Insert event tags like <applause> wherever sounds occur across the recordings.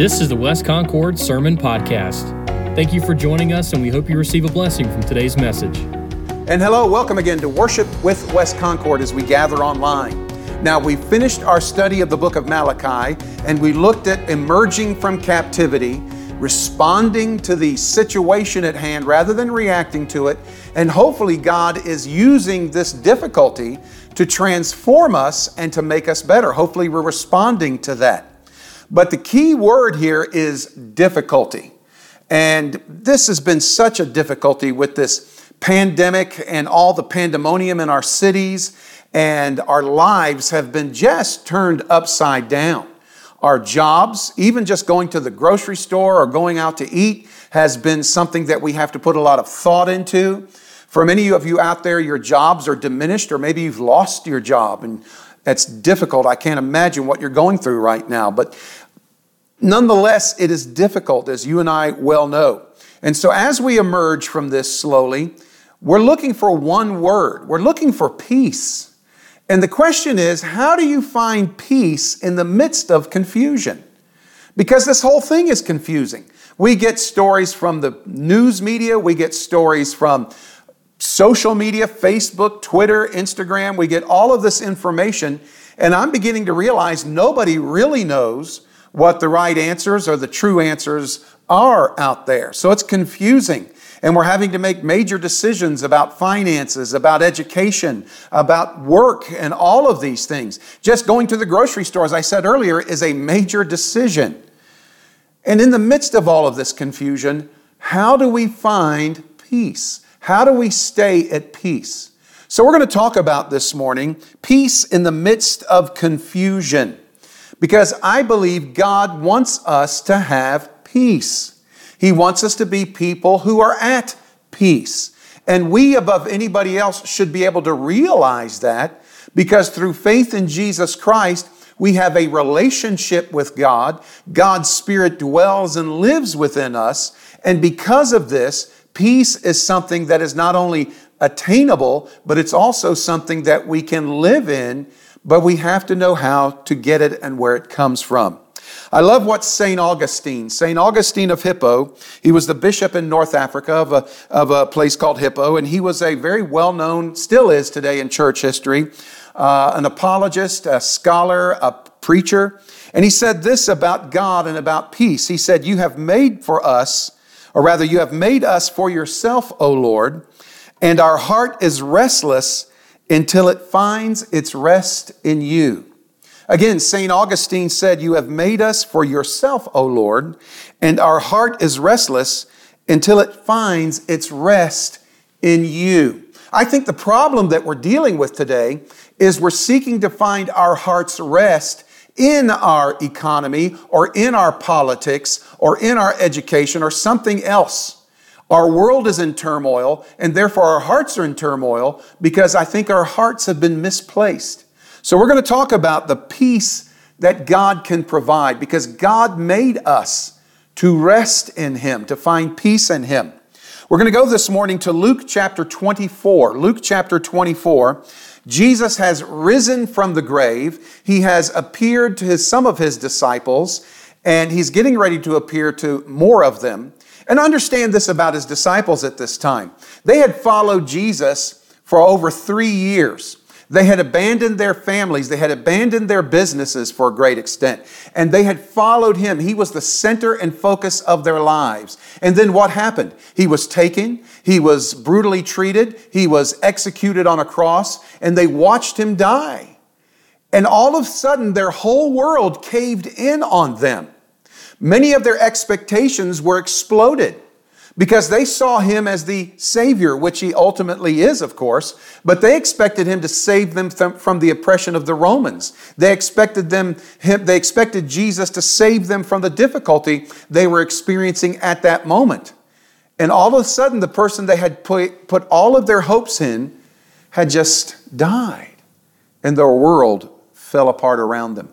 This is the West Concord Sermon Podcast. Thank you for joining us, and we hope you receive a blessing from today's message. And hello, welcome again to Worship with West Concord as we gather online. Now, we finished our study of the book of Malachi, and we looked at emerging from captivity, responding to the situation at hand rather than reacting to it. And hopefully, God is using this difficulty to transform us and to make us better. Hopefully, we're responding to that. But the key word here is difficulty. And this has been such a difficulty with this pandemic and all the pandemonium in our cities, and our lives have been just turned upside down. Our jobs, even just going to the grocery store or going out to eat, has been something that we have to put a lot of thought into. For many of you out there, your jobs are diminished, or maybe you've lost your job, and that's difficult. I can't imagine what you're going through right now. But Nonetheless, it is difficult, as you and I well know. And so, as we emerge from this slowly, we're looking for one word. We're looking for peace. And the question is how do you find peace in the midst of confusion? Because this whole thing is confusing. We get stories from the news media, we get stories from social media, Facebook, Twitter, Instagram. We get all of this information. And I'm beginning to realize nobody really knows what the right answers or the true answers are out there. So it's confusing. And we're having to make major decisions about finances, about education, about work, and all of these things. Just going to the grocery store, as I said earlier, is a major decision. And in the midst of all of this confusion, how do we find peace? How do we stay at peace? So, we're going to talk about this morning peace in the midst of confusion because I believe God wants us to have peace. He wants us to be people who are at peace. And we, above anybody else, should be able to realize that because through faith in Jesus Christ, we have a relationship with God. God's Spirit dwells and lives within us. And because of this, peace is something that is not only attainable, but it's also something that we can live in but we have to know how to get it and where it comes from. I love what St. Augustine, St. Augustine of Hippo, he was the bishop in North Africa of a, of a place called Hippo, and he was a very well known, still is today in church history, uh, an apologist, a scholar, a preacher. And he said this about God and about peace. He said, You have made for us, or rather, you have made us for yourself, O Lord, and our heart is restless until it finds its rest in you. Again, St. Augustine said, You have made us for yourself, O Lord, and our heart is restless until it finds its rest in you. I think the problem that we're dealing with today is we're seeking to find our heart's rest in our economy or in our politics or in our education or something else. Our world is in turmoil, and therefore our hearts are in turmoil because I think our hearts have been misplaced. So, we're going to talk about the peace that God can provide because God made us to rest in Him, to find peace in Him. We're going to go this morning to Luke chapter 24. Luke chapter 24. Jesus has risen from the grave. He has appeared to his, some of his disciples, and he's getting ready to appear to more of them. And understand this about his disciples at this time. They had followed Jesus for over three years. They had abandoned their families, they had abandoned their businesses for a great extent, and they had followed him. He was the center and focus of their lives. And then what happened? He was taken, he was brutally treated, he was executed on a cross, and they watched him die. And all of a sudden, their whole world caved in on them. Many of their expectations were exploded because they saw him as the Savior, which he ultimately is, of course, but they expected him to save them from the oppression of the Romans. They expected them, they expected Jesus to save them from the difficulty they were experiencing at that moment. And all of a sudden, the person they had put, put all of their hopes in had just died, and their world fell apart around them.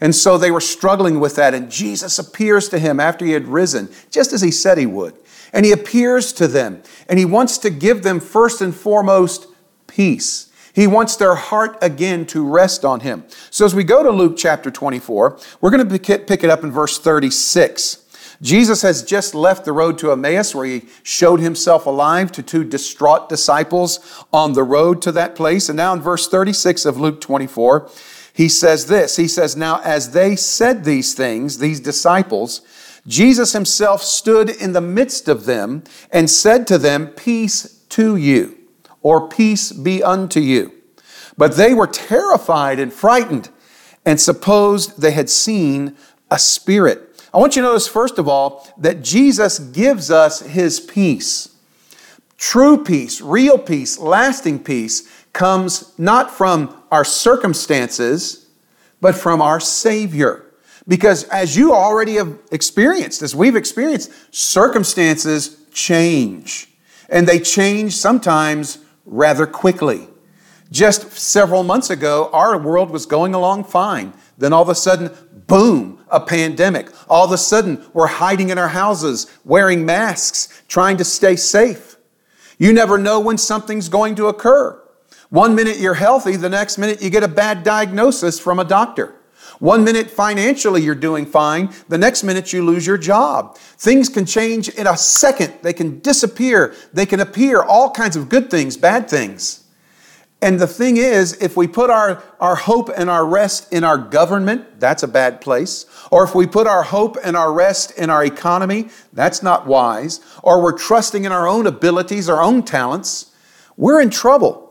And so they were struggling with that. And Jesus appears to him after he had risen, just as he said he would. And he appears to them, and he wants to give them first and foremost peace. He wants their heart again to rest on Him. So as we go to Luke chapter 24, we're going to pick it up in verse 36. Jesus has just left the road to Emmaus where he showed himself alive to two distraught disciples on the road to that place. And now in verse 36 of Luke 24, he says this He says, Now as they said these things, these disciples, Jesus himself stood in the midst of them and said to them, Peace to you, or peace be unto you. But they were terrified and frightened and supposed they had seen a spirit. I want you to notice, first of all, that Jesus gives us his peace. True peace, real peace, lasting peace comes not from our circumstances, but from our Savior. Because as you already have experienced, as we've experienced, circumstances change. And they change sometimes rather quickly. Just several months ago, our world was going along fine. Then all of a sudden, boom, a pandemic. All of a sudden, we're hiding in our houses, wearing masks, trying to stay safe. You never know when something's going to occur. One minute you're healthy, the next minute you get a bad diagnosis from a doctor. One minute financially you're doing fine, the next minute you lose your job. Things can change in a second, they can disappear, they can appear, all kinds of good things, bad things. And the thing is, if we put our, our hope and our rest in our government, that's a bad place. Or if we put our hope and our rest in our economy, that's not wise. Or we're trusting in our own abilities, our own talents, we're in trouble.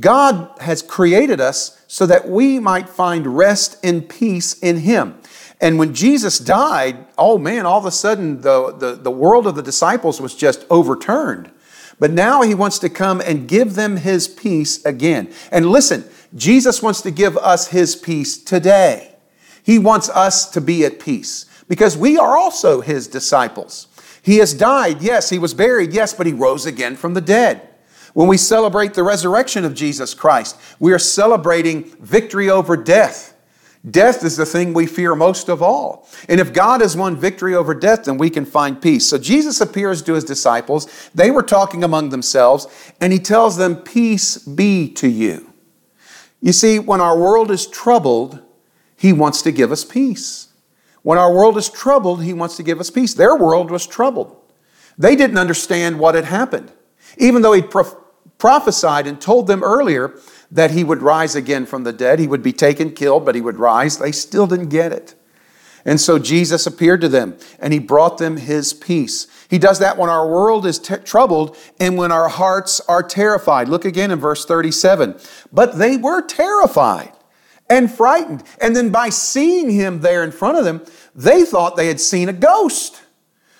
God has created us so that we might find rest and peace in Him. And when Jesus died, oh man, all of a sudden the, the, the world of the disciples was just overturned. But now he wants to come and give them his peace again. And listen, Jesus wants to give us his peace today. He wants us to be at peace because we are also his disciples. He has died, yes, he was buried, yes, but he rose again from the dead. When we celebrate the resurrection of Jesus Christ, we are celebrating victory over death. Death is the thing we fear most of all. And if God has won victory over death, then we can find peace. So Jesus appears to his disciples. They were talking among themselves, and he tells them, Peace be to you. You see, when our world is troubled, he wants to give us peace. When our world is troubled, he wants to give us peace. Their world was troubled. They didn't understand what had happened. Even though he prophesied and told them earlier that he would rise again from the dead. He would be taken, killed, but he would rise. They still didn't get it. And so Jesus appeared to them and he brought them his peace. He does that when our world is t- troubled and when our hearts are terrified. Look again in verse 37. But they were terrified and frightened. And then by seeing him there in front of them, they thought they had seen a ghost.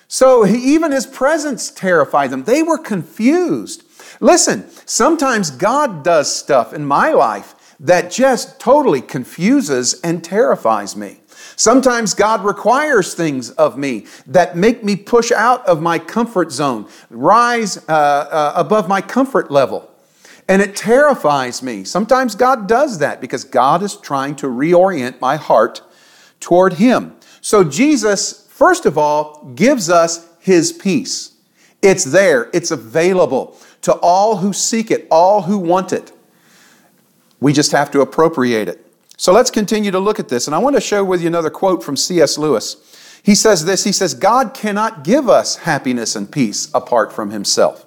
So he, even his presence terrified them. They were confused. Listen, sometimes God does stuff in my life that just totally confuses and terrifies me. Sometimes God requires things of me that make me push out of my comfort zone, rise uh, uh, above my comfort level. And it terrifies me. Sometimes God does that because God is trying to reorient my heart toward Him. So Jesus, first of all, gives us His peace. It's there, it's available to all who seek it, all who want it. We just have to appropriate it. So let's continue to look at this. And I want to share with you another quote from C.S. Lewis. He says this He says, God cannot give us happiness and peace apart from Himself.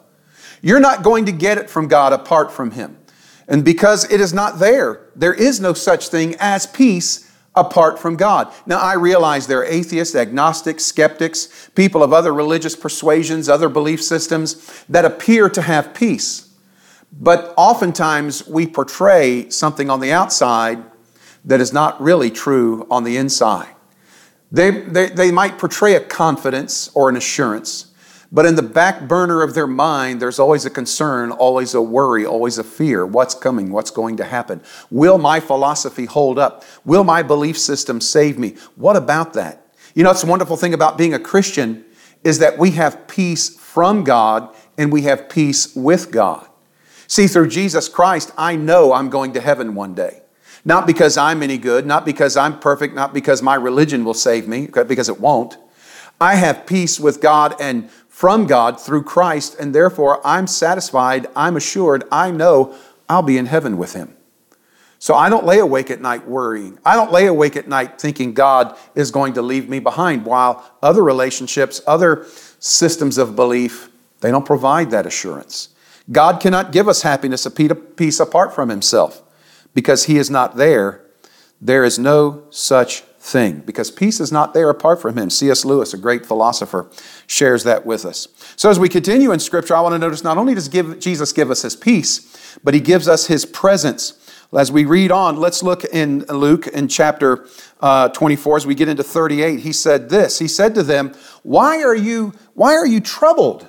You're not going to get it from God apart from Him. And because it is not there, there is no such thing as peace apart from God. Now, I realize there are atheists, agnostics, skeptics, people of other religious persuasions, other belief systems that appear to have peace. But oftentimes we portray something on the outside that is not really true on the inside. They, they, they might portray a confidence or an assurance, but in the back burner of their mind, there's always a concern, always a worry, always a fear. What's coming? What's going to happen? Will my philosophy hold up? Will my belief system save me? What about that? You know, it's a wonderful thing about being a Christian is that we have peace from God and we have peace with God. See, through Jesus Christ, I know I'm going to heaven one day. Not because I'm any good, not because I'm perfect, not because my religion will save me, because it won't. I have peace with God and from God through Christ, and therefore I'm satisfied, I'm assured, I know I'll be in heaven with him. So I don't lay awake at night worrying. I don't lay awake at night thinking God is going to leave me behind, while other relationships, other systems of belief, they don't provide that assurance. God cannot give us happiness, a peace apart from himself. Because he is not there, there is no such thing. Because peace is not there apart from him. C.S. Lewis, a great philosopher, shares that with us. So as we continue in Scripture, I want to notice not only does give, Jesus give us his peace, but he gives us his presence as we read on, let's look in Luke in chapter uh, 24 as we get into 38. He said this. He said to them, "Why are you why are you troubled?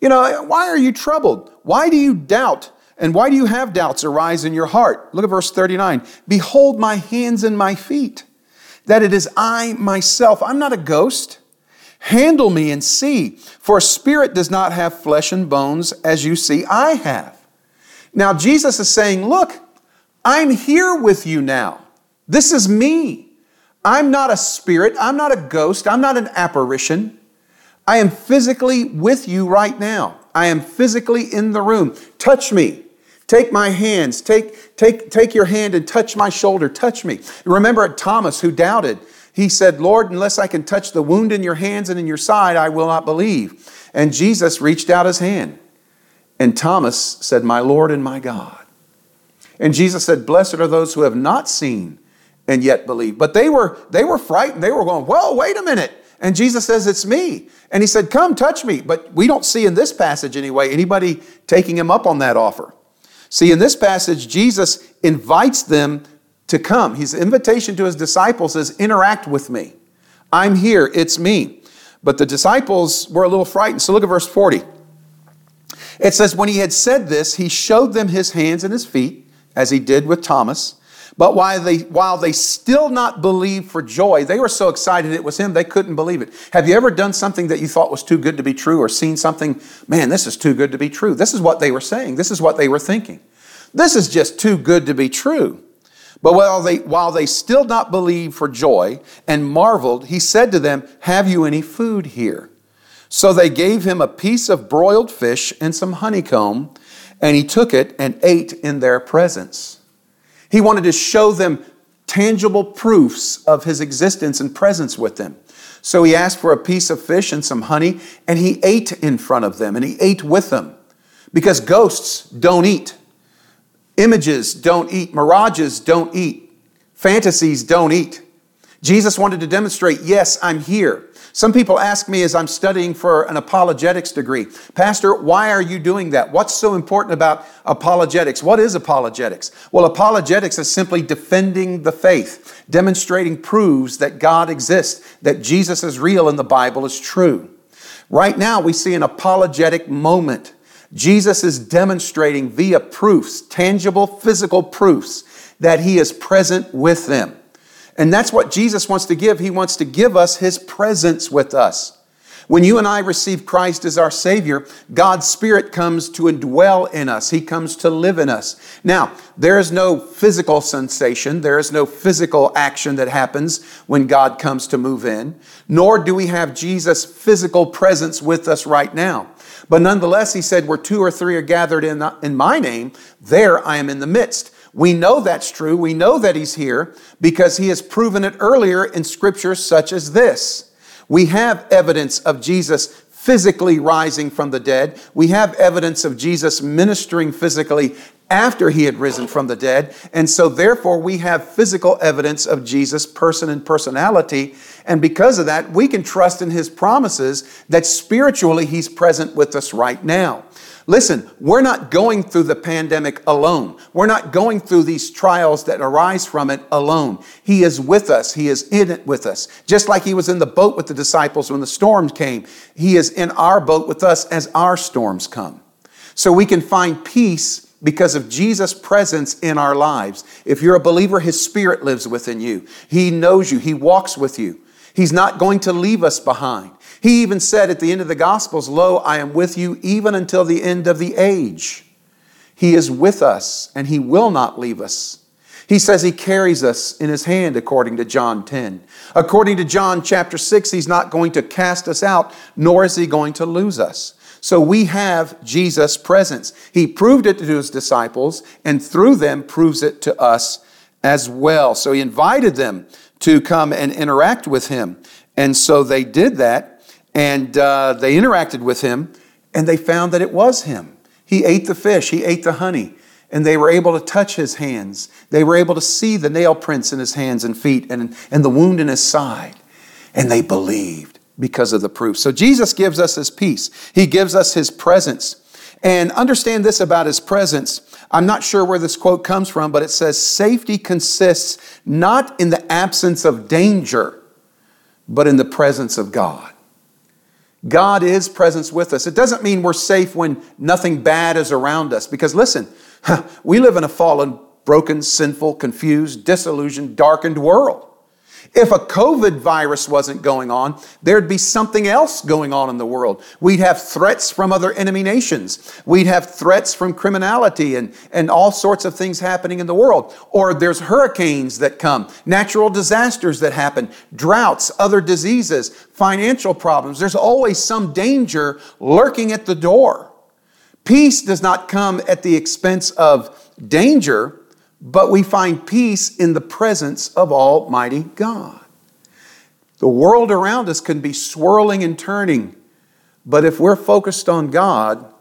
You know, why are you troubled? Why do you doubt? And why do you have doubts arise in your heart?" Look at verse 39. "Behold my hands and my feet, that it is I myself. I'm not a ghost." Handle me and see, for a spirit does not have flesh and bones as you see I have. Now, Jesus is saying, Look, I'm here with you now. This is me. I'm not a spirit. I'm not a ghost. I'm not an apparition. I am physically with you right now. I am physically in the room. Touch me. Take my hands. Take, take, take your hand and touch my shoulder. Touch me. Remember Thomas who doubted. He said, Lord, unless I can touch the wound in your hands and in your side, I will not believe. And Jesus reached out his hand. And Thomas said, My Lord and my God. And Jesus said, Blessed are those who have not seen and yet believe. But they were, they were frightened. They were going, Well, wait a minute. And Jesus says, It's me. And he said, Come, touch me. But we don't see in this passage anyway anybody taking him up on that offer. See, in this passage, Jesus invites them to come. His invitation to his disciples is interact with me. I'm here, it's me. But the disciples were a little frightened. So look at verse 40. It says, When he had said this, he showed them his hands and his feet as he did with Thomas. But while they, while they still not believed for joy, they were so excited it was him, they couldn't believe it. Have you ever done something that you thought was too good to be true or seen something, man, this is too good to be true? This is what they were saying. This is what they were thinking. This is just too good to be true. But while they, while they still not believed for joy and marveled, he said to them, Have you any food here? So they gave him a piece of broiled fish and some honeycomb and he took it and ate in their presence. He wanted to show them tangible proofs of his existence and presence with them. So he asked for a piece of fish and some honey, and he ate in front of them, and he ate with them. Because ghosts don't eat, images don't eat, mirages don't eat, fantasies don't eat. Jesus wanted to demonstrate, yes, I'm here. Some people ask me as I'm studying for an apologetics degree, Pastor, why are you doing that? What's so important about apologetics? What is apologetics? Well, apologetics is simply defending the faith, demonstrating proves that God exists, that Jesus is real and the Bible is true. Right now, we see an apologetic moment. Jesus is demonstrating via proofs, tangible physical proofs, that he is present with them. And that's what Jesus wants to give. He wants to give us His presence with us. When you and I receive Christ as our Savior, God's Spirit comes to indwell in us. He comes to live in us. Now, there is no physical sensation, there is no physical action that happens when God comes to move in, nor do we have Jesus' physical presence with us right now. But nonetheless, He said, Where two or three are gathered in, in my name, there I am in the midst. We know that's true. We know that he's here because he has proven it earlier in scriptures such as this. We have evidence of Jesus physically rising from the dead. We have evidence of Jesus ministering physically after he had risen from the dead. And so, therefore, we have physical evidence of Jesus' person and personality. And because of that, we can trust in his promises that spiritually he's present with us right now. Listen, we're not going through the pandemic alone. We're not going through these trials that arise from it alone. He is with us. He is in it with us. Just like he was in the boat with the disciples when the storms came, he is in our boat with us as our storms come. So we can find peace because of Jesus' presence in our lives. If you're a believer, his spirit lives within you. He knows you. He walks with you. He's not going to leave us behind. He even said at the end of the Gospels, Lo, I am with you even until the end of the age. He is with us and He will not leave us. He says He carries us in His hand, according to John 10. According to John chapter 6, He's not going to cast us out, nor is He going to lose us. So we have Jesus' presence. He proved it to his disciples, and through them proves it to us as well. So he invited them to come and interact with him. And so they did that, and uh, they interacted with him, and they found that it was him. He ate the fish, he ate the honey, and they were able to touch his hands. They were able to see the nail prints in his hands and feet and, and the wound in his side. And they believed because of the proof. So Jesus gives us his peace, he gives us his presence. And understand this about his presence. I'm not sure where this quote comes from, but it says safety consists not in the absence of danger, but in the presence of God. God is presence with us. It doesn't mean we're safe when nothing bad is around us. Because listen, <laughs> we live in a fallen, broken, sinful, confused, disillusioned, darkened world. If a COVID virus wasn't going on, there'd be something else going on in the world. We'd have threats from other enemy nations. We'd have threats from criminality and, and all sorts of things happening in the world. Or there's hurricanes that come, natural disasters that happen, droughts, other diseases, financial problems. There's always some danger lurking at the door. Peace does not come at the expense of danger but we find peace in the presence of Almighty God. The world around us can be swirling and turning, but if we're focused on God,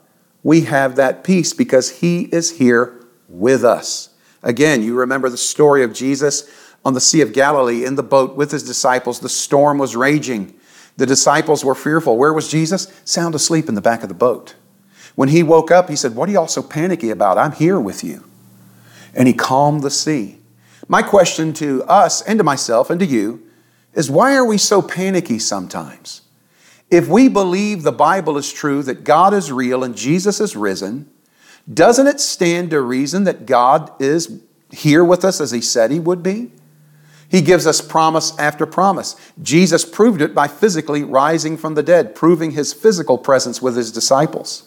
we have that peace because He is here with us. Again, you remember the story of Jesus on the Sea of Galilee in the boat with His disciples. The storm was raging. The disciples were fearful. Where was Jesus? Sound asleep in the back of the boat. When he woke up, he said, What are you all so panicky about? I'm here with you and he calmed the sea. My question to us and to myself and to you is why are we so panicky sometimes? If we believe the Bible is true, that God is real and Jesus is risen, doesn't it stand to reason that God is here with us as He said He would be? He gives us promise after promise. Jesus proved it by physically rising from the dead, proving His physical presence with His disciples.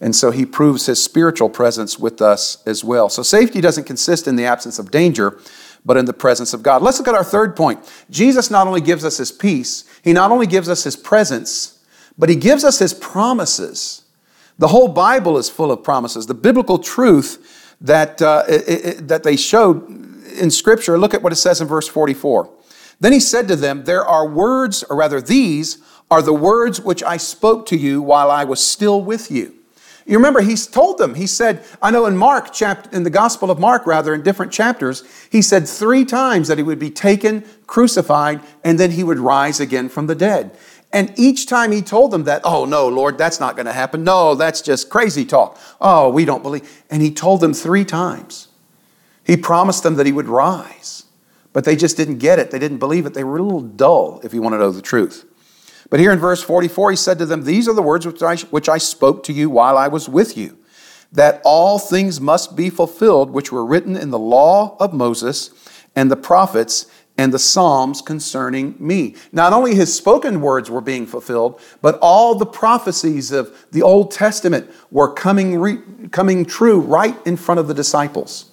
And so he proves his spiritual presence with us as well. So safety doesn't consist in the absence of danger, but in the presence of God. Let's look at our third point. Jesus not only gives us his peace, he not only gives us his presence, but he gives us his promises. The whole Bible is full of promises. The biblical truth that, uh, it, it, that they showed in Scripture, look at what it says in verse 44. Then he said to them, There are words, or rather, these are the words which I spoke to you while I was still with you you remember, he's told them, he said, I know in Mark, chapter, in the Gospel of Mark, rather, in different chapters, he said three times that he would be taken, crucified, and then he would rise again from the dead. And each time he told them that, oh no, Lord, that's not going to happen. No, that's just crazy talk. Oh, we don't believe. And he told them three times. He promised them that he would rise, but they just didn't get it. They didn't believe it. They were a little dull, if you want to know the truth. But here in verse 44, he said to them, These are the words which I, which I spoke to you while I was with you, that all things must be fulfilled which were written in the law of Moses and the prophets and the Psalms concerning me. Not only his spoken words were being fulfilled, but all the prophecies of the Old Testament were coming, re- coming true right in front of the disciples.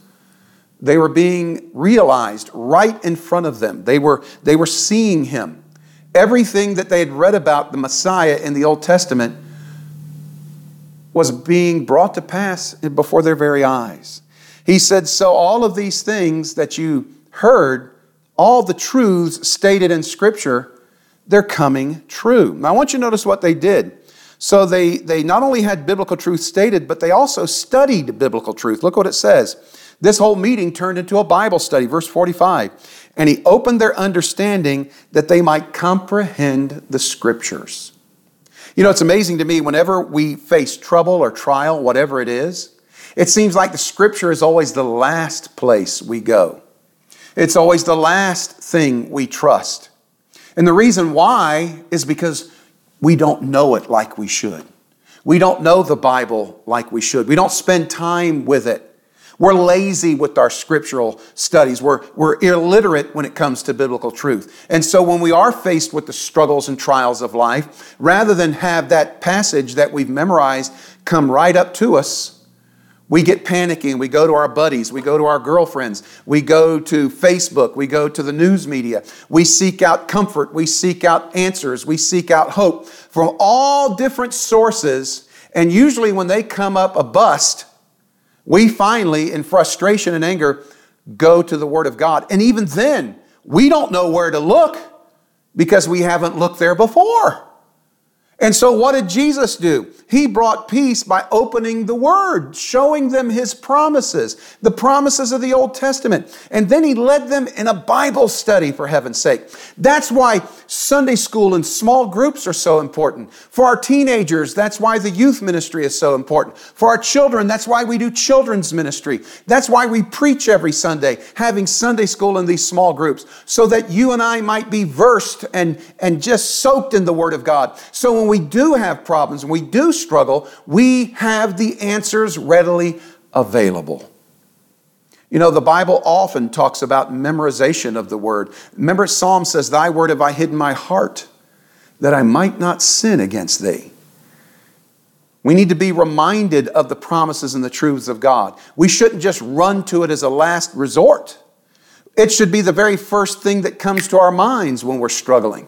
They were being realized right in front of them. They were, they were seeing him. Everything that they had read about the Messiah in the Old Testament was being brought to pass before their very eyes. He said, So all of these things that you heard, all the truths stated in Scripture, they're coming true. Now I want you to notice what they did. So they, they not only had biblical truth stated, but they also studied biblical truth. Look what it says. This whole meeting turned into a Bible study, verse 45 and he opened their understanding that they might comprehend the scriptures. You know, it's amazing to me whenever we face trouble or trial, whatever it is, it seems like the scripture is always the last place we go. It's always the last thing we trust. And the reason why is because we don't know it like we should. We don't know the Bible like we should. We don't spend time with it. We're lazy with our scriptural studies. We're, we're illiterate when it comes to biblical truth. And so when we are faced with the struggles and trials of life, rather than have that passage that we've memorized come right up to us, We get panicky and we go to our buddies, we go to our girlfriends, we go to Facebook, we go to the news media. We seek out comfort, we seek out answers, we seek out hope from all different sources. And usually, when they come up a bust, we finally, in frustration and anger, go to the Word of God. And even then, we don't know where to look because we haven't looked there before. And so, what did Jesus do? He brought peace by opening the Word, showing them His promises, the promises of the Old Testament. And then He led them in a Bible study, for heaven's sake. That's why Sunday school and small groups are so important. For our teenagers, that's why the youth ministry is so important. For our children, that's why we do children's ministry. That's why we preach every Sunday, having Sunday school in these small groups, so that you and I might be versed and, and just soaked in the Word of God. So when we do have problems, and we do struggle, we have the answers readily available. You know, the Bible often talks about memorization of the word. Remember, Psalm says, Thy word have I hidden my heart, that I might not sin against thee. We need to be reminded of the promises and the truths of God. We shouldn't just run to it as a last resort. It should be the very first thing that comes to our minds when we're struggling.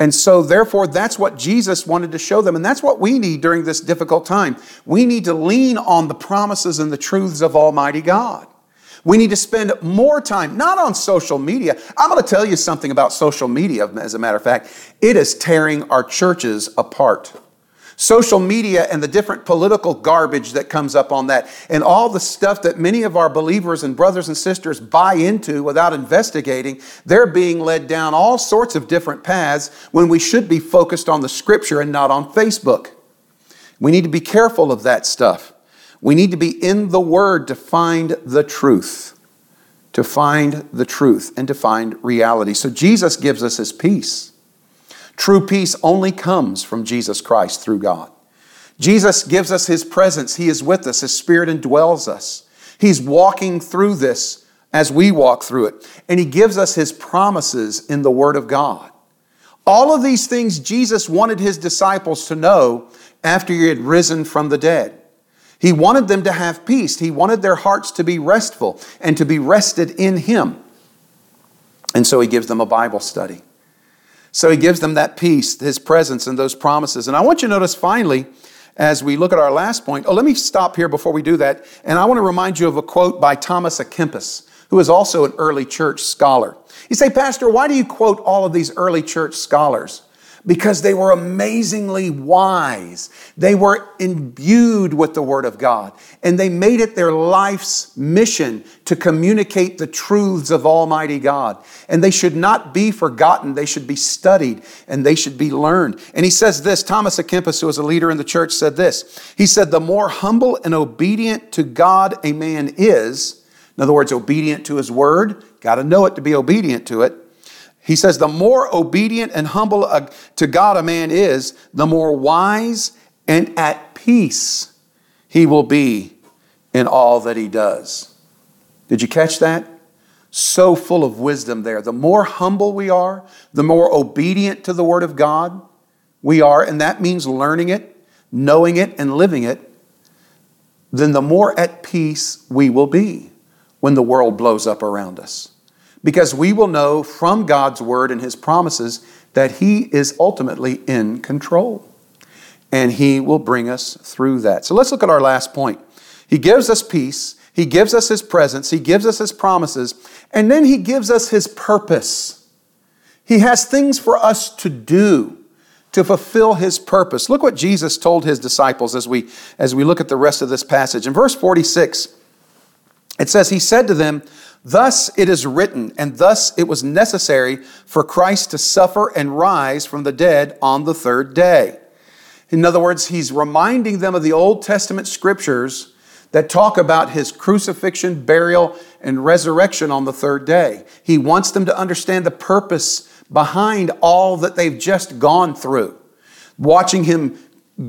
And so, therefore, that's what Jesus wanted to show them. And that's what we need during this difficult time. We need to lean on the promises and the truths of Almighty God. We need to spend more time, not on social media. I'm going to tell you something about social media, as a matter of fact. It is tearing our churches apart social media and the different political garbage that comes up on that, and all the stuff that many of our believers and brothers and sisters buy into without investigating, they're being led down all sorts of different paths when we should be focused on the scripture and not on Facebook. We need to be careful of that stuff. We need to be in the Word to find the truth, to find the truth, and to find reality. So Jesus gives us His peace. True peace only comes from Jesus Christ through God. Jesus gives us His presence. He is with us. His Spirit indwells us. He's walking through this as we walk through it. And He gives us His promises in the Word of God. All of these things Jesus wanted His disciples to know after He had risen from the dead. He wanted them to have peace. He wanted their hearts to be restful and to be rested in Him. And so He gives them a Bible study. So he gives them that peace, his presence, and those promises. And I want you to notice finally, as we look at our last point, oh, let me stop here before we do that. And I want to remind you of a quote by Thomas à Kempis, who is also an early church scholar. You say, Pastor, why do you quote all of these early church scholars? Because they were amazingly wise. They were imbued with the Word of God, and they made it their life's mission to communicate the truths of Almighty God. And they should not be forgotten, they should be studied, and they should be learned. And he says this Thomas à Kempis, who was a leader in the church, said this. He said, The more humble and obedient to God a man is, in other words, obedient to his word, got to know it to be obedient to it he says, the more obedient and humble to God a man is, the more wise and at peace he will be in all that he does. Did you catch that? So full of wisdom there. The more humble we are, the more obedient to the Word of God we are, and that means learning it, knowing it, and living it, then the more at peace we will be when the world blows up around us because we will know from God's word and his promises that he is ultimately in control. And he will bring us through that. So let's look at our last point. He gives us peace, he gives us his presence, he gives us his promises, and then he gives us his purpose. He has things for us to do to fulfill his purpose. Look what Jesus told his disciples as we as we look at the rest of this passage. In verse 46, it says he said to them, Thus it is written, and thus it was necessary for Christ to suffer and rise from the dead on the third day. In other words, he's reminding them of the Old Testament scriptures that talk about his crucifixion, burial, and resurrection on the third day. He wants them to understand the purpose behind all that they've just gone through. Watching him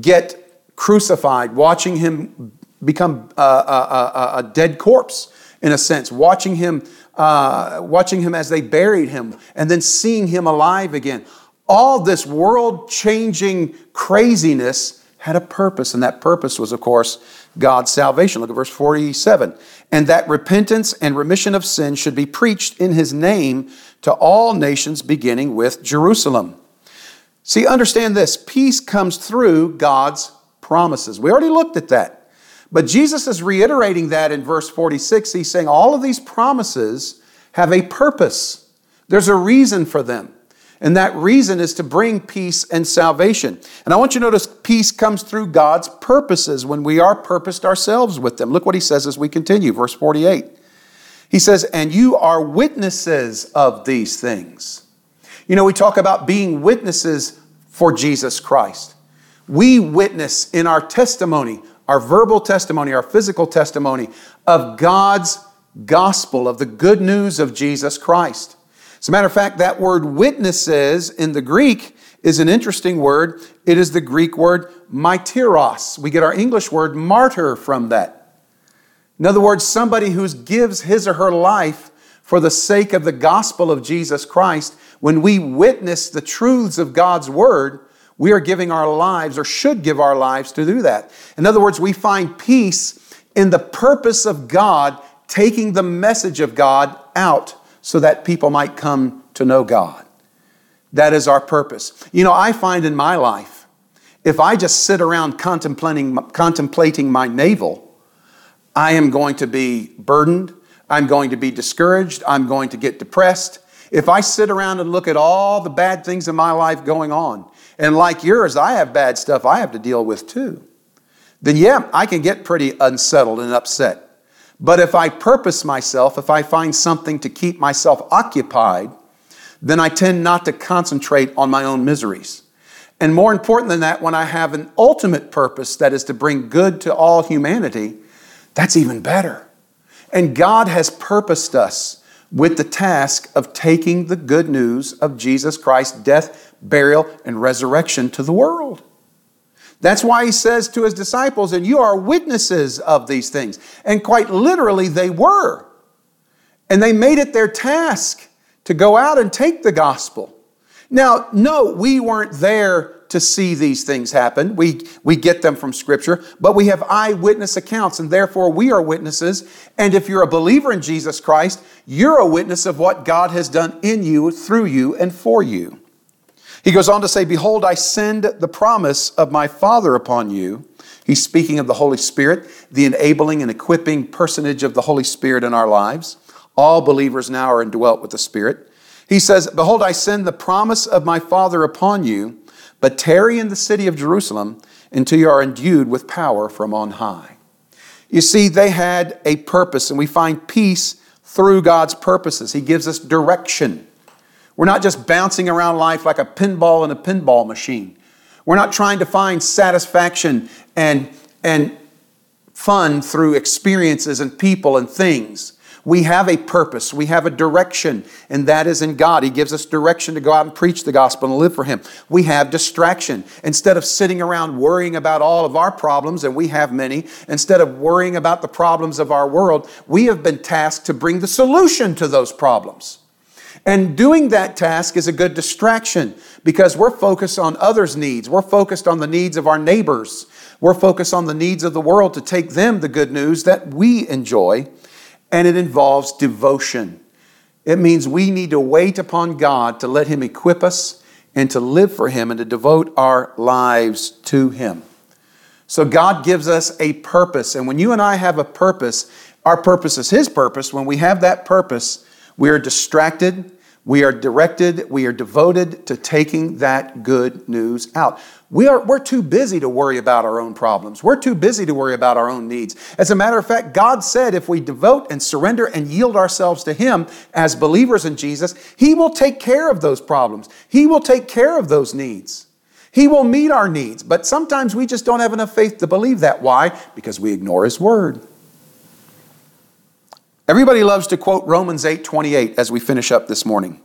get crucified, watching him become a, a, a, dead corpse in a sense, watching him, uh, watching him as they buried him, and then seeing him alive again. All this world changing craziness had a purpose, and that purpose was, of course, God's salvation. Look at verse 47. And that repentance and remission of sin should be preached in his name to all nations, beginning with Jerusalem. See, understand this peace comes through God's promises. We already looked at that. But Jesus is reiterating that in verse 46. He's saying all of these promises have a purpose, there's a reason for them. And that reason is to bring peace and salvation. And I want you to notice peace comes through God's purposes when we are purposed ourselves with them. Look what he says as we continue, verse 48. He says, And you are witnesses of these things. You know, we talk about being witnesses for Jesus Christ. We witness in our testimony, our verbal testimony, our physical testimony of God's gospel, of the good news of Jesus Christ. As a matter of fact, that word witnesses in the Greek is an interesting word. It is the Greek word martyros. We get our English word martyr from that. In other words, somebody who gives his or her life for the sake of the gospel of Jesus Christ. When we witness the truths of God's word, we are giving our lives or should give our lives to do that. In other words, we find peace in the purpose of God taking the message of God out so that people might come to know God. That is our purpose. You know, I find in my life, if I just sit around contemplating, contemplating my navel, I am going to be burdened. I'm going to be discouraged. I'm going to get depressed. If I sit around and look at all the bad things in my life going on, and like yours, I have bad stuff I have to deal with too, then yeah, I can get pretty unsettled and upset. But if I purpose myself, if I find something to keep myself occupied, then I tend not to concentrate on my own miseries. And more important than that, when I have an ultimate purpose that is to bring good to all humanity, that's even better. And God has purposed us with the task of taking the good news of Jesus Christ's death, burial, and resurrection to the world. That's why he says to his disciples, and you are witnesses of these things. And quite literally, they were. And they made it their task to go out and take the gospel. Now, no, we weren't there to see these things happen. We, we get them from Scripture, but we have eyewitness accounts, and therefore we are witnesses. And if you're a believer in Jesus Christ, you're a witness of what God has done in you, through you, and for you. He goes on to say, Behold, I send the promise of my Father upon you. He's speaking of the Holy Spirit, the enabling and equipping personage of the Holy Spirit in our lives. All believers now are indwelt with the Spirit. He says, Behold, I send the promise of my Father upon you, but tarry in the city of Jerusalem until you are endued with power from on high. You see, they had a purpose, and we find peace through God's purposes. He gives us direction. We're not just bouncing around life like a pinball in a pinball machine. We're not trying to find satisfaction and, and fun through experiences and people and things. We have a purpose, we have a direction, and that is in God. He gives us direction to go out and preach the gospel and live for Him. We have distraction. Instead of sitting around worrying about all of our problems, and we have many, instead of worrying about the problems of our world, we have been tasked to bring the solution to those problems. And doing that task is a good distraction because we're focused on others' needs. We're focused on the needs of our neighbors. We're focused on the needs of the world to take them the good news that we enjoy. And it involves devotion. It means we need to wait upon God to let Him equip us and to live for Him and to devote our lives to Him. So God gives us a purpose. And when you and I have a purpose, our purpose is His purpose. When we have that purpose, we are distracted. We are directed. We are devoted to taking that good news out. We are, we're too busy to worry about our own problems. We're too busy to worry about our own needs. As a matter of fact, God said if we devote and surrender and yield ourselves to Him as believers in Jesus, He will take care of those problems. He will take care of those needs. He will meet our needs. But sometimes we just don't have enough faith to believe that. Why? Because we ignore His Word. Everybody loves to quote Romans 8:28 as we finish up this morning.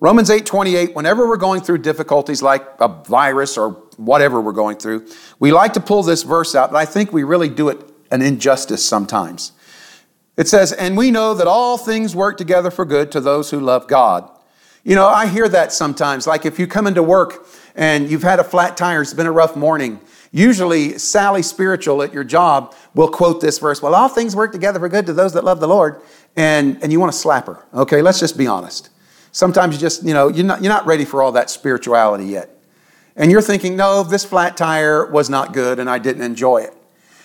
Romans 8:28, whenever we're going through difficulties like a virus or whatever we're going through, we like to pull this verse out, but I think we really do it an injustice sometimes. It says, "And we know that all things work together for good to those who love God." You know, I hear that sometimes like if you come into work and you've had a flat tire, it's been a rough morning, Usually, Sally Spiritual at your job will quote this verse Well, all things work together for good to those that love the Lord. And, and you want to slap her. Okay, let's just be honest. Sometimes you just, you know, you're not, you're not ready for all that spirituality yet. And you're thinking, no, this flat tire was not good and I didn't enjoy it.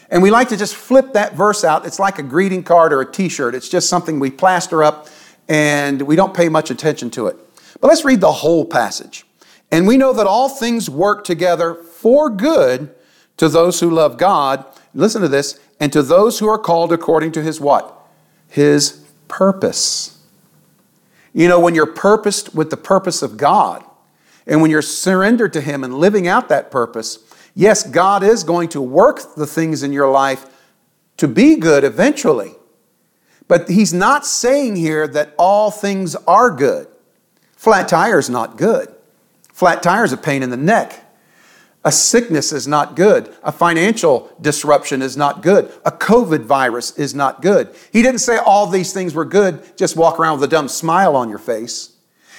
And we like to just flip that verse out. It's like a greeting card or a t shirt. It's just something we plaster up and we don't pay much attention to it. But let's read the whole passage. And we know that all things work together for good to those who love God. Listen to this, and to those who are called according to his what? His purpose. You know, when you're purposed with the purpose of God, and when you're surrendered to him and living out that purpose, yes, God is going to work the things in your life to be good eventually. But he's not saying here that all things are good. Flat tire is not good. Flat tire is a pain in the neck. A sickness is not good. A financial disruption is not good. A COVID virus is not good. He didn't say all these things were good, just walk around with a dumb smile on your face.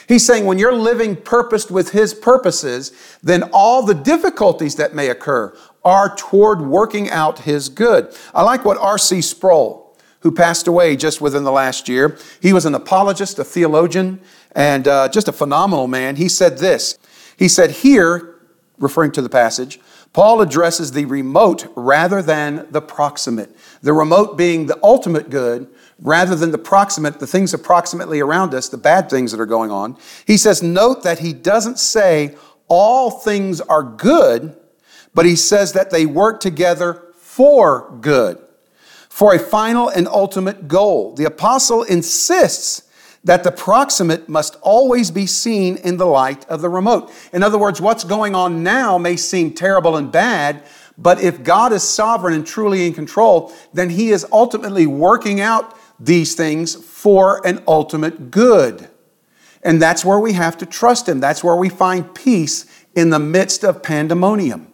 He's saying when you're living purposed with His purposes, then all the difficulties that may occur are toward working out His good. I like what R.C. Sproul, who passed away just within the last year, he was an apologist, a theologian, and uh, just a phenomenal man. He said this he said, Here, referring to the passage, Paul addresses the remote rather than the proximate. The remote being the ultimate good rather than the proximate, the things approximately around us, the bad things that are going on. He says, Note that he doesn't say all things are good, but he says that they work together for good, for a final and ultimate goal. The apostle insists that the proximate must always be seen in the light of the remote. In other words, what's going on now may seem terrible and bad, but if God is sovereign and truly in control, then He is ultimately working out these things for an ultimate good. And that's where we have to trust Him. That's where we find peace in the midst of pandemonium.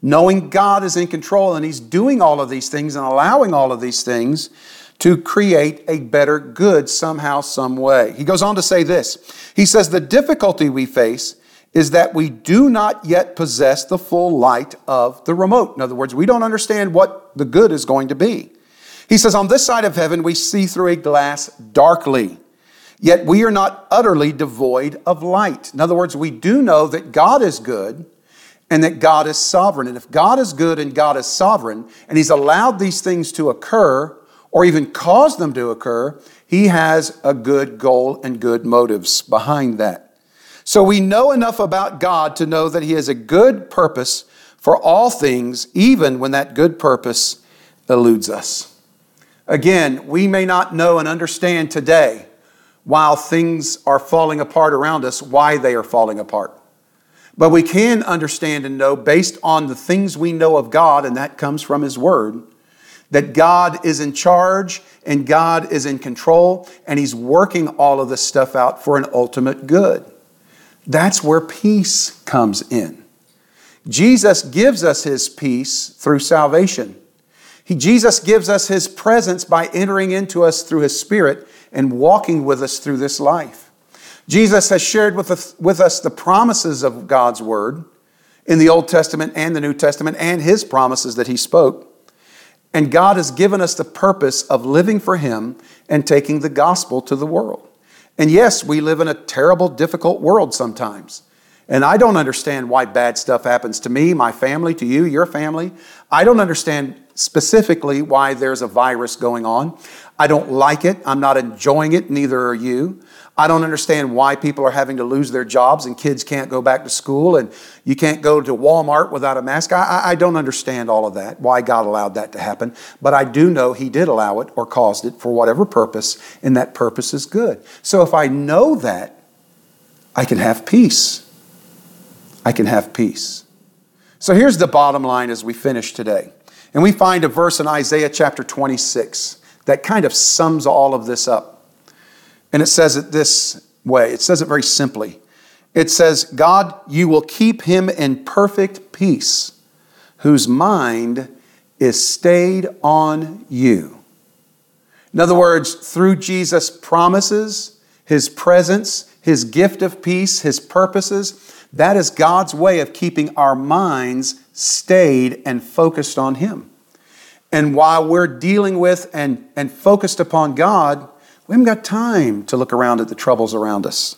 Knowing God is in control and He's doing all of these things and allowing all of these things to create a better good somehow, some way. He goes on to say this He says, The difficulty we face is that we do not yet possess the full light of the remote. In other words, we don't understand what the good is going to be. He says, On this side of heaven, we see through a glass darkly. Yet we are not utterly devoid of light. In other words, we do know that God is good and that God is sovereign. And if God is good and God is sovereign, and He's allowed these things to occur, or even cause them to occur, he has a good goal and good motives behind that. So we know enough about God to know that he has a good purpose for all things, even when that good purpose eludes us. Again, we may not know and understand today, while things are falling apart around us, why they are falling apart. But we can understand and know based on the things we know of God, and that comes from His Word, that God is in charge and God is in control and He's working all of this stuff out for an ultimate good. That's where peace comes in. Jesus gives us His peace through salvation. He, Jesus gives us His presence by entering into us through His Spirit and walking with us through this life. Jesus has shared with us, with us the promises of God's Word in the Old Testament and the New Testament and His promises that He spoke. And God has given us the purpose of living for Him and taking the gospel to the world. And yes, we live in a terrible, difficult world sometimes. And I don't understand why bad stuff happens to me, my family, to you, your family. I don't understand specifically why there's a virus going on. I don't like it. I'm not enjoying it, neither are you. I don't understand why people are having to lose their jobs and kids can't go back to school and you can't go to Walmart without a mask. I, I don't understand all of that, why God allowed that to happen. But I do know He did allow it or caused it for whatever purpose, and that purpose is good. So if I know that, I can have peace. I can have peace. So here's the bottom line as we finish today. And we find a verse in Isaiah chapter 26 that kind of sums all of this up. And it says it this way it says it very simply. It says, God, you will keep him in perfect peace, whose mind is stayed on you. In other words, through Jesus' promises, his presence, his gift of peace, his purposes, that is God's way of keeping our minds stayed and focused on Him. And while we're dealing with and, and focused upon God, we haven't got time to look around at the troubles around us.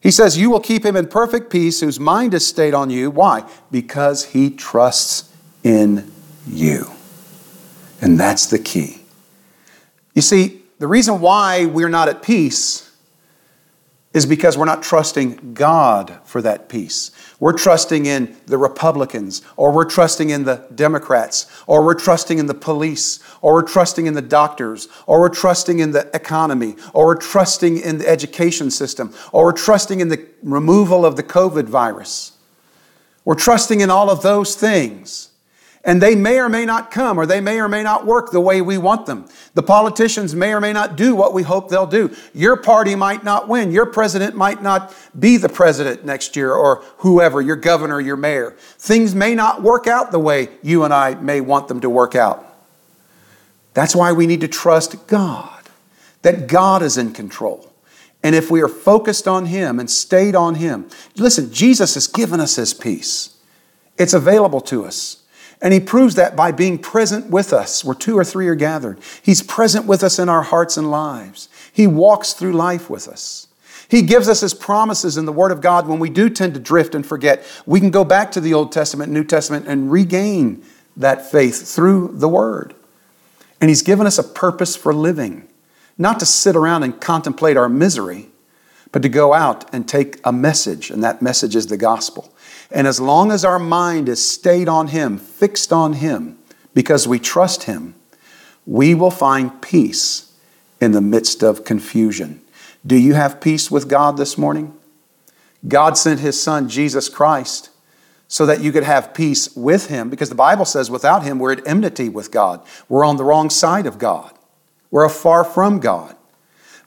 He says, You will keep him in perfect peace whose mind is stayed on you. Why? Because he trusts in you. And that's the key. You see, the reason why we're not at peace is because we're not trusting God for that peace. We're trusting in the Republicans, or we're trusting in the Democrats, or we're trusting in the police, or we're trusting in the doctors, or we're trusting in the economy, or we're trusting in the education system, or we're trusting in the removal of the COVID virus. We're trusting in all of those things. And they may or may not come, or they may or may not work the way we want them. The politicians may or may not do what we hope they'll do. Your party might not win. Your president might not be the president next year, or whoever, your governor, your mayor. Things may not work out the way you and I may want them to work out. That's why we need to trust God, that God is in control. And if we are focused on Him and stayed on Him, listen, Jesus has given us His peace, it's available to us. And he proves that by being present with us where two or three are gathered. He's present with us in our hearts and lives. He walks through life with us. He gives us his promises in the Word of God when we do tend to drift and forget. We can go back to the Old Testament, New Testament, and regain that faith through the Word. And he's given us a purpose for living, not to sit around and contemplate our misery, but to go out and take a message, and that message is the gospel. And as long as our mind is stayed on Him, fixed on Him, because we trust Him, we will find peace in the midst of confusion. Do you have peace with God this morning? God sent His Son, Jesus Christ, so that you could have peace with Him, because the Bible says without Him, we're at enmity with God. We're on the wrong side of God. We're afar from God.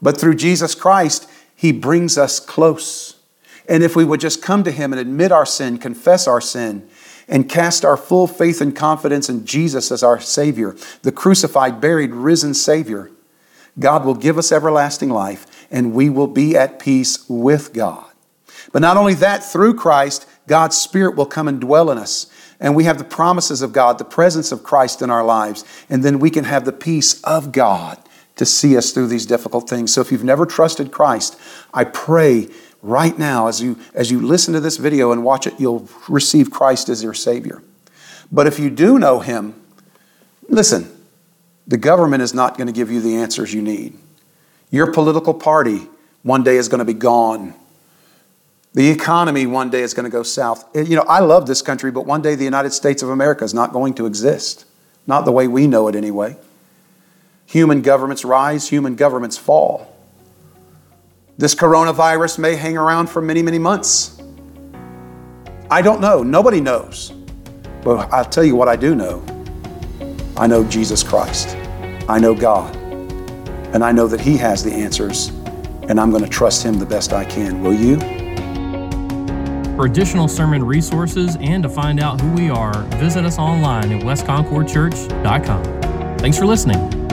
But through Jesus Christ, He brings us close. And if we would just come to Him and admit our sin, confess our sin, and cast our full faith and confidence in Jesus as our Savior, the crucified, buried, risen Savior, God will give us everlasting life and we will be at peace with God. But not only that, through Christ, God's Spirit will come and dwell in us. And we have the promises of God, the presence of Christ in our lives. And then we can have the peace of God to see us through these difficult things. So if you've never trusted Christ, I pray right now, as you, as you listen to this video and watch it, you'll receive Christ as your Savior. But if you do know Him, listen, the government is not going to give you the answers you need. Your political party one day is going to be gone. The economy one day is going to go south. Eh, you know, I love this country, but one day the United States of America is not going to exist. Not the way we know it, anyway. Human governments rise, human governments fall. This coronavirus may hang around for many, many months. I don't know. Nobody knows. But I'll tell you what I do know I know Jesus Christ, I know God, and I know that He has the answers, and I'm going to trust Him the best I can. Will you? For additional sermon resources and to find out who we are, visit us online at westconcordchurch.com. Thanks for listening.